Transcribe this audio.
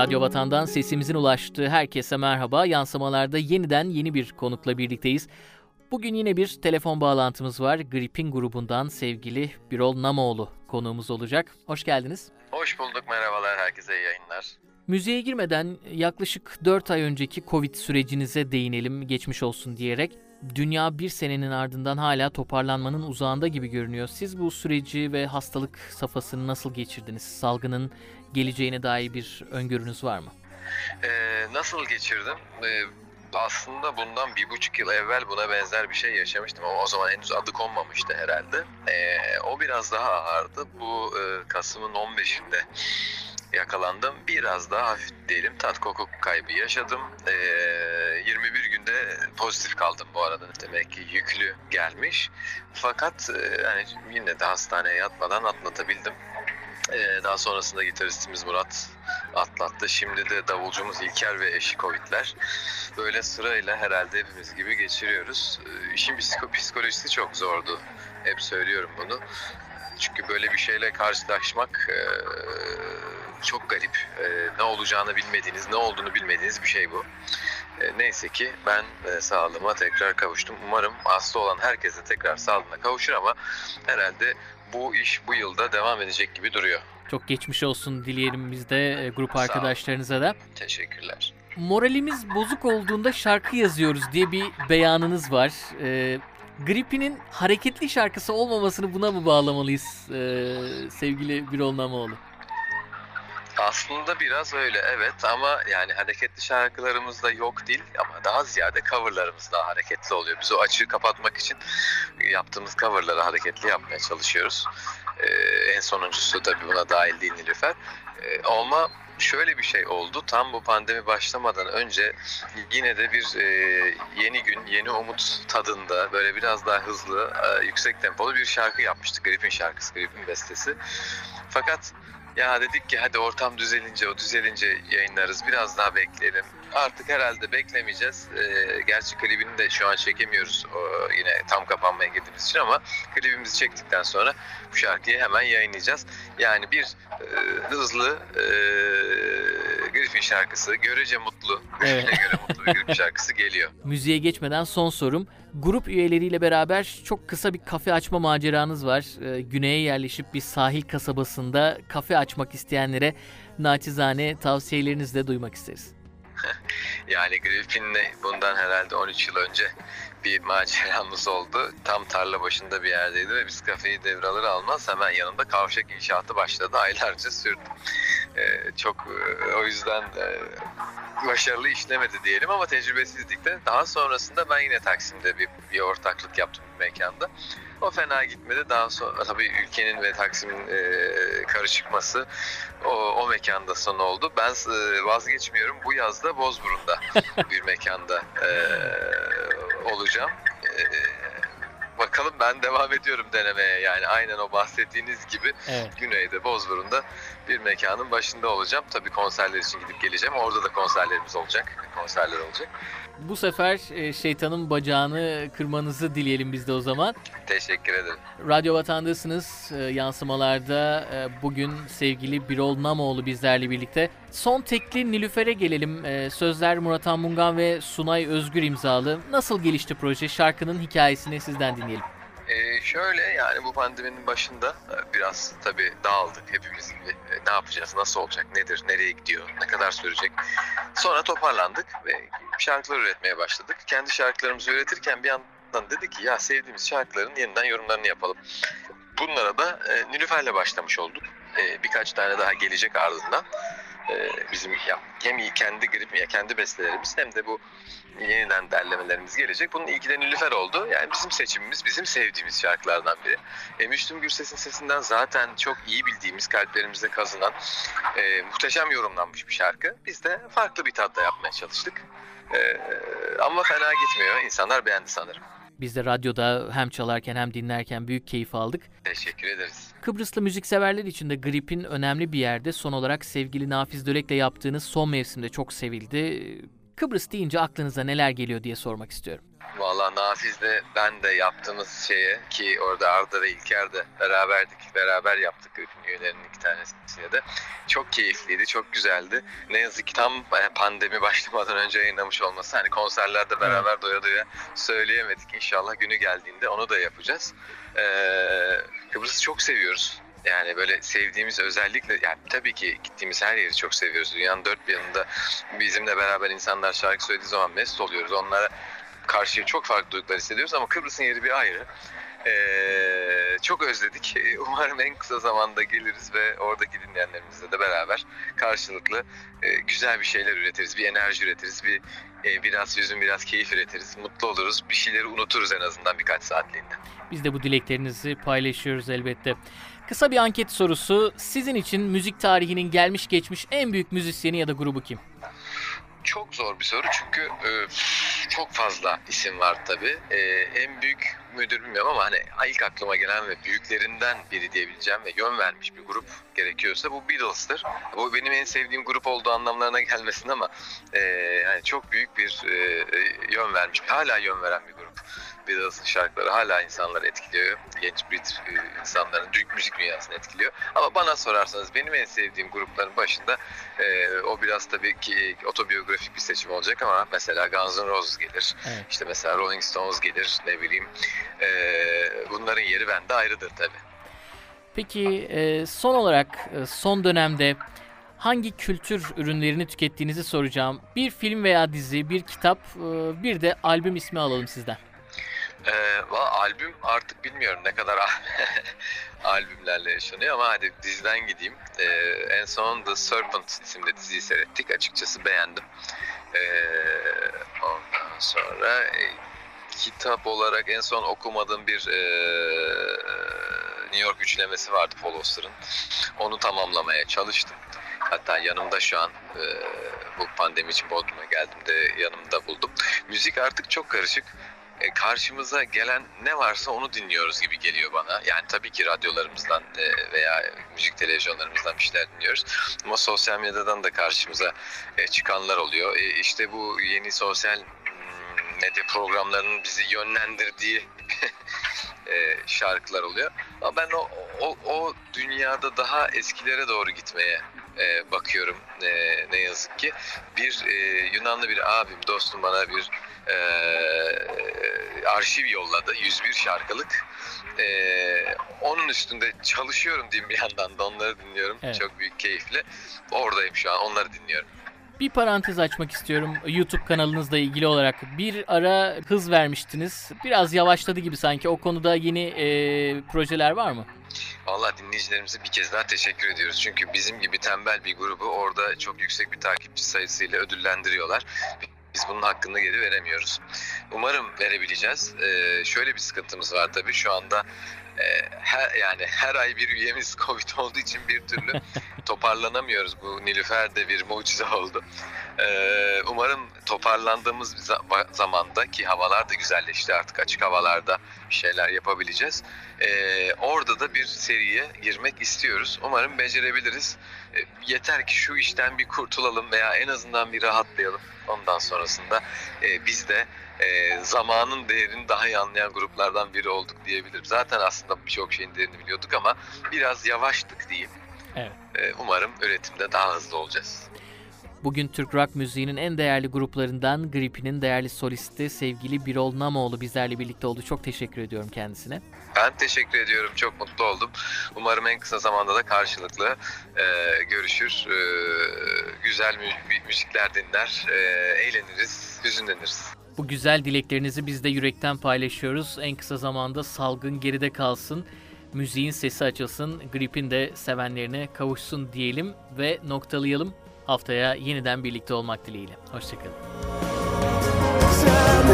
Radyo Vatan'dan sesimizin ulaştığı herkese merhaba. Yansımalarda yeniden yeni bir konukla birlikteyiz. Bugün yine bir telefon bağlantımız var. Gripin grubundan sevgili Birol Namoğlu konuğumuz olacak. Hoş geldiniz. Hoş bulduk. Merhabalar. Herkese iyi yayınlar. Müziğe girmeden yaklaşık 4 ay önceki Covid sürecinize değinelim geçmiş olsun diyerek. Dünya bir senenin ardından hala toparlanmanın uzağında gibi görünüyor. Siz bu süreci ve hastalık safhasını nasıl geçirdiniz? Salgının geleceğine dair bir öngörünüz var mı? Ee, nasıl geçirdim? Ee, aslında bundan bir buçuk yıl evvel buna benzer bir şey yaşamıştım ama o zaman henüz adı konmamıştı herhalde. Ee, o biraz daha ağırdı. Bu e, Kasım'ın 15'inde yakalandım. Biraz daha hafif diyelim tat koku kaybı yaşadım. Ee, 21 günde pozitif kaldım bu arada. Demek ki yüklü gelmiş. Fakat e, yani yine de hastaneye yatmadan atlatabildim. Ee, daha sonrasında gitaristimiz Murat atlattı. Şimdi de davulcumuz İlker ve eşi Covid'ler. Böyle sırayla herhalde hepimiz gibi geçiriyoruz. Ee, psikolojisi çok zordu. Hep söylüyorum bunu. Çünkü böyle bir şeyle karşılaşmak e, çok garip. E, ne olacağını bilmediğiniz, ne olduğunu bilmediğiniz bir şey bu. E, neyse ki ben sağlığıma tekrar kavuştum. Umarım hasta olan herkes de tekrar sağlığına kavuşur ama herhalde bu iş bu yılda devam edecek gibi duruyor. Çok geçmiş olsun dileyelim biz de grup arkadaşlarınıza da. Teşekkürler. Moralimiz bozuk olduğunda şarkı yazıyoruz diye bir beyanınız var. Ee, Grippi'nin hareketli şarkısı olmamasını buna mı bağlamalıyız ee, sevgili Birol Namoğlu? Aslında biraz öyle evet ama yani hareketli şarkılarımız da yok değil ama daha ziyade coverlarımız daha hareketli oluyor. Biz o açığı kapatmak için yaptığımız coverları hareketli yapmaya çalışıyoruz. Ee, en sonuncusu tabii buna dahil değil Nilüfer. Ee, ama şöyle bir şey oldu. Tam bu pandemi başlamadan önce yine de bir e, yeni gün, yeni umut tadında böyle biraz daha hızlı, e, yüksek tempolu bir şarkı yapmıştık. Grip'in şarkısı, Grip'in bestesi. Fakat ya dedik ki hadi ortam düzelince, o düzelince yayınlarız. Biraz daha bekleyelim. Artık herhalde beklemeyeceğiz. Ee, gerçi klibini de şu an çekemiyoruz. O, yine tam kapanmaya girdiğimiz için ama klibimizi çektikten sonra bu şarkıyı hemen yayınlayacağız. Yani bir e, hızlı e, Griffin şarkısı, görece mutlu, evet. göre mutlu bir Griffin şarkısı geliyor. Müziğe geçmeden son sorum. Grup üyeleriyle beraber çok kısa bir kafe açma maceranız var. Ee, güneye yerleşip bir sahil kasabasında kafe açmak isteyenlere naçizane tavsiyelerinizi de duymak isteriz. yani Griffin'le bundan herhalde 13 yıl önce bir maceramız oldu. Tam tarla başında bir yerdeydi ve biz kafeyi devralır almaz hemen yanında kavşak inşaatı başladı. Aylarca sürdü. Ee, çok e, o yüzden e, başarılı işlemedi diyelim ama tecrübesizlikte daha sonrasında ben yine Taksim'de bir, bir ortaklık yaptım bir mekanda. O fena gitmedi. Daha sonra tabii ülkenin ve Taksim'in e, karışıkması o, o mekanda son oldu. Ben e, vazgeçmiyorum. Bu yazda Bozburun'da bir mekanda e, olacağım. E, bakalım ben devam ediyorum denemeye. Yani aynen o bahsettiğiniz gibi evet. Güney'de Bozburun'da bir mekanın başında olacağım. Tabii konserler için gidip geleceğim. Orada da konserlerimiz olacak. Konserler olacak. Bu sefer e, şeytanın bacağını kırmanızı dileyelim biz de o zaman. Teşekkür ederim. Radyo Vatan'dasınız. E, yansımalarda e, bugün sevgili Birol Namoğlu bizlerle birlikte. Son tekli Nilüfer'e gelelim. Sözler Murat Anmungan ve Sunay Özgür imzalı. Nasıl gelişti proje? Şarkının hikayesini sizden dinleyelim. Ee, şöyle yani bu pandeminin başında e, biraz tabii dağıldık hepimiz gibi. E, ne yapacağız, nasıl olacak, nedir, nereye gidiyor, ne kadar sürecek. Sonra toparlandık ve şarkılar üretmeye başladık. Kendi şarkılarımızı üretirken bir yandan dedi ki ya sevdiğimiz şarkıların yeniden yorumlarını yapalım. Bunlara da e, Nilüfer'le başlamış olduk. E, birkaç tane daha gelecek ardından. E, bizim ya, hem kendi grip ya kendi bestelerimiz hem de bu yeniden derlemelerimiz gelecek. Bunun ilki de Nilüfer oldu. Yani bizim seçimimiz, bizim sevdiğimiz şarkılardan biri. E, Müslüm Gürses'in sesinden zaten çok iyi bildiğimiz, kalplerimizde kazınan, e, muhteşem yorumlanmış bir şarkı. Biz de farklı bir tatta yapmaya çalıştık. E, ama fena gitmiyor. İnsanlar beğendi sanırım. Biz de radyoda hem çalarken hem dinlerken büyük keyif aldık. Teşekkür ederiz. Kıbrıslı müzikseverler için de Grip'in önemli bir yerde son olarak sevgili Nafiz Dölek'le yaptığınız son mevsimde çok sevildi. Kıbrıs deyince aklınıza neler geliyor diye sormak istiyorum. Valla Nafiz'le ben de yaptığımız şeye ki orada Arda ve İlker de beraberdik. Beraber yaptık üyelerinin iki tanesiyle de. Çok keyifliydi, çok güzeldi. Ne yazık ki tam e, pandemi başlamadan önce yayınlamış olması. Hani konserlerde beraber doya doya söyleyemedik. İnşallah günü geldiğinde onu da yapacağız. Ee, Kıbrıs'ı çok seviyoruz. Yani böyle sevdiğimiz özellikle yani tabii ki gittiğimiz her yeri çok seviyoruz. Dünyanın dört bir yanında bizimle beraber insanlar şarkı söylediği zaman mest oluyoruz. Onlara karşı çok farklı duygular hissediyoruz ama Kıbrıs'ın yeri bir ayrı. Ee, çok özledik. Umarım en kısa zamanda geliriz ve oradaki dinleyenlerimizle de beraber karşılıklı e, güzel bir şeyler üretiriz. Bir enerji üretiriz. Bir e, biraz yüzün biraz keyif üretiriz. Mutlu oluruz. Bir şeyleri unuturuz en azından birkaç saatliğinde. Biz de bu dileklerinizi paylaşıyoruz elbette. Kısa bir anket sorusu. Sizin için müzik tarihinin gelmiş geçmiş en büyük müzisyeni ya da grubu kim? Çok zor bir soru çünkü e, çok fazla isim var tabii. E, en büyük müdür bilmiyorum ama hani ilk aklıma gelen ve büyüklerinden biri diyebileceğim ve yön vermiş bir grup gerekiyorsa bu Beatles'tır. Bu benim en sevdiğim grup olduğu anlamlarına gelmesin ama e, yani çok büyük bir e, yön vermiş, hala yön veren bir grup. Beatles'ın şarkıları hala insanları etkiliyor. Genç Brit e, insanların büyük müzik dünyasını etkiliyor. Ama bana sorarsanız benim en sevdiğim grupların başında e, o biraz tabii ki otobiyografik bir seçim olacak ama mesela Guns N' Roses gelir. Evet. İşte mesela Rolling Stones gelir ne bileyim. E, bunların yeri bende ayrıdır tabii. Peki e, son olarak e, son dönemde hangi kültür ürünlerini tükettiğinizi soracağım. Bir film veya dizi, bir kitap, e, bir de albüm ismi alalım sizden. Ee, albüm artık bilmiyorum ne kadar albümlerle yaşanıyor ama hadi diziden gideyim. Ee, en son The Serpent isimli diziyi seyrettik. Açıkçası beğendim. Ee, ondan sonra e, kitap olarak en son okumadığım bir e, New York üçlemesi vardı Paul Auster'ın. Onu tamamlamaya çalıştım. Hatta yanımda şu an e, bu pandemi için Bodrum'a geldiğimde yanımda buldum. Müzik artık çok karışık. E, karşımıza gelen ne varsa onu dinliyoruz gibi geliyor bana. Yani tabii ki radyolarımızdan e, veya müzik televizyonlarımızdan bir şeyler dinliyoruz. Ama sosyal medyadan da karşımıza e, çıkanlar oluyor. İşte bu yeni sosyal medya programlarının bizi yönlendirdiği şarkılar oluyor. Ama ben o, o, o dünyada daha eskilere doğru gitmeye bakıyorum ne yazık ki. Bir Yunanlı bir abim, dostum bana bir e, arşiv yolladı. 101 şarkılık. E, onun üstünde çalışıyorum diyeyim bir yandan da onları dinliyorum. Evet. Çok büyük keyifle. Oradayım şu an onları dinliyorum. Bir parantez açmak istiyorum YouTube kanalınızla ilgili olarak. Bir ara hız vermiştiniz. Biraz yavaşladı gibi sanki. O konuda yeni e, projeler var mı? Valla dinleyicilerimize bir kez daha teşekkür ediyoruz. Çünkü bizim gibi tembel bir grubu orada çok yüksek bir takipçi sayısıyla ödüllendiriyorlar. Biz bunun hakkını geri veremiyoruz. Umarım verebileceğiz. Ee, şöyle bir sıkıntımız var tabii şu anda her yani her ay bir üyemiz Covid olduğu için bir türlü toparlanamıyoruz. Bu Nilüfer de bir mucize oldu. Ee, umarım toparlandığımız bir zamanda ki havalar da güzelleşti artık açık havalarda bir şeyler yapabileceğiz. Ee, orada da bir seriye girmek istiyoruz. Umarım becerebiliriz. Ee, yeter ki şu işten bir kurtulalım veya en azından bir rahatlayalım. Ondan sonrasında e, biz de e, zamanın değerini daha iyi anlayan gruplardan biri olduk diyebilirim. Zaten aslında birçok şeyin değerini biliyorduk ama biraz yavaştık diyeyim. Evet. E, umarım üretimde daha hızlı olacağız. Bugün Türk rock müziğinin en değerli gruplarından Gripi'nin değerli solisti sevgili Birol Namoğlu bizlerle birlikte oldu. Çok teşekkür ediyorum kendisine. Ben teşekkür ediyorum. Çok mutlu oldum. Umarım en kısa zamanda da karşılıklı e, görüşür. E, güzel mü- müzikler dinler. E, eğleniriz, hüzünleniriz. Bu güzel dileklerinizi biz de yürekten paylaşıyoruz. En kısa zamanda salgın geride kalsın, müziğin sesi açılsın, gripin de sevenlerine kavuşsun diyelim ve noktalayalım. Haftaya yeniden birlikte olmak dileğiyle. Hoşçakalın. Sen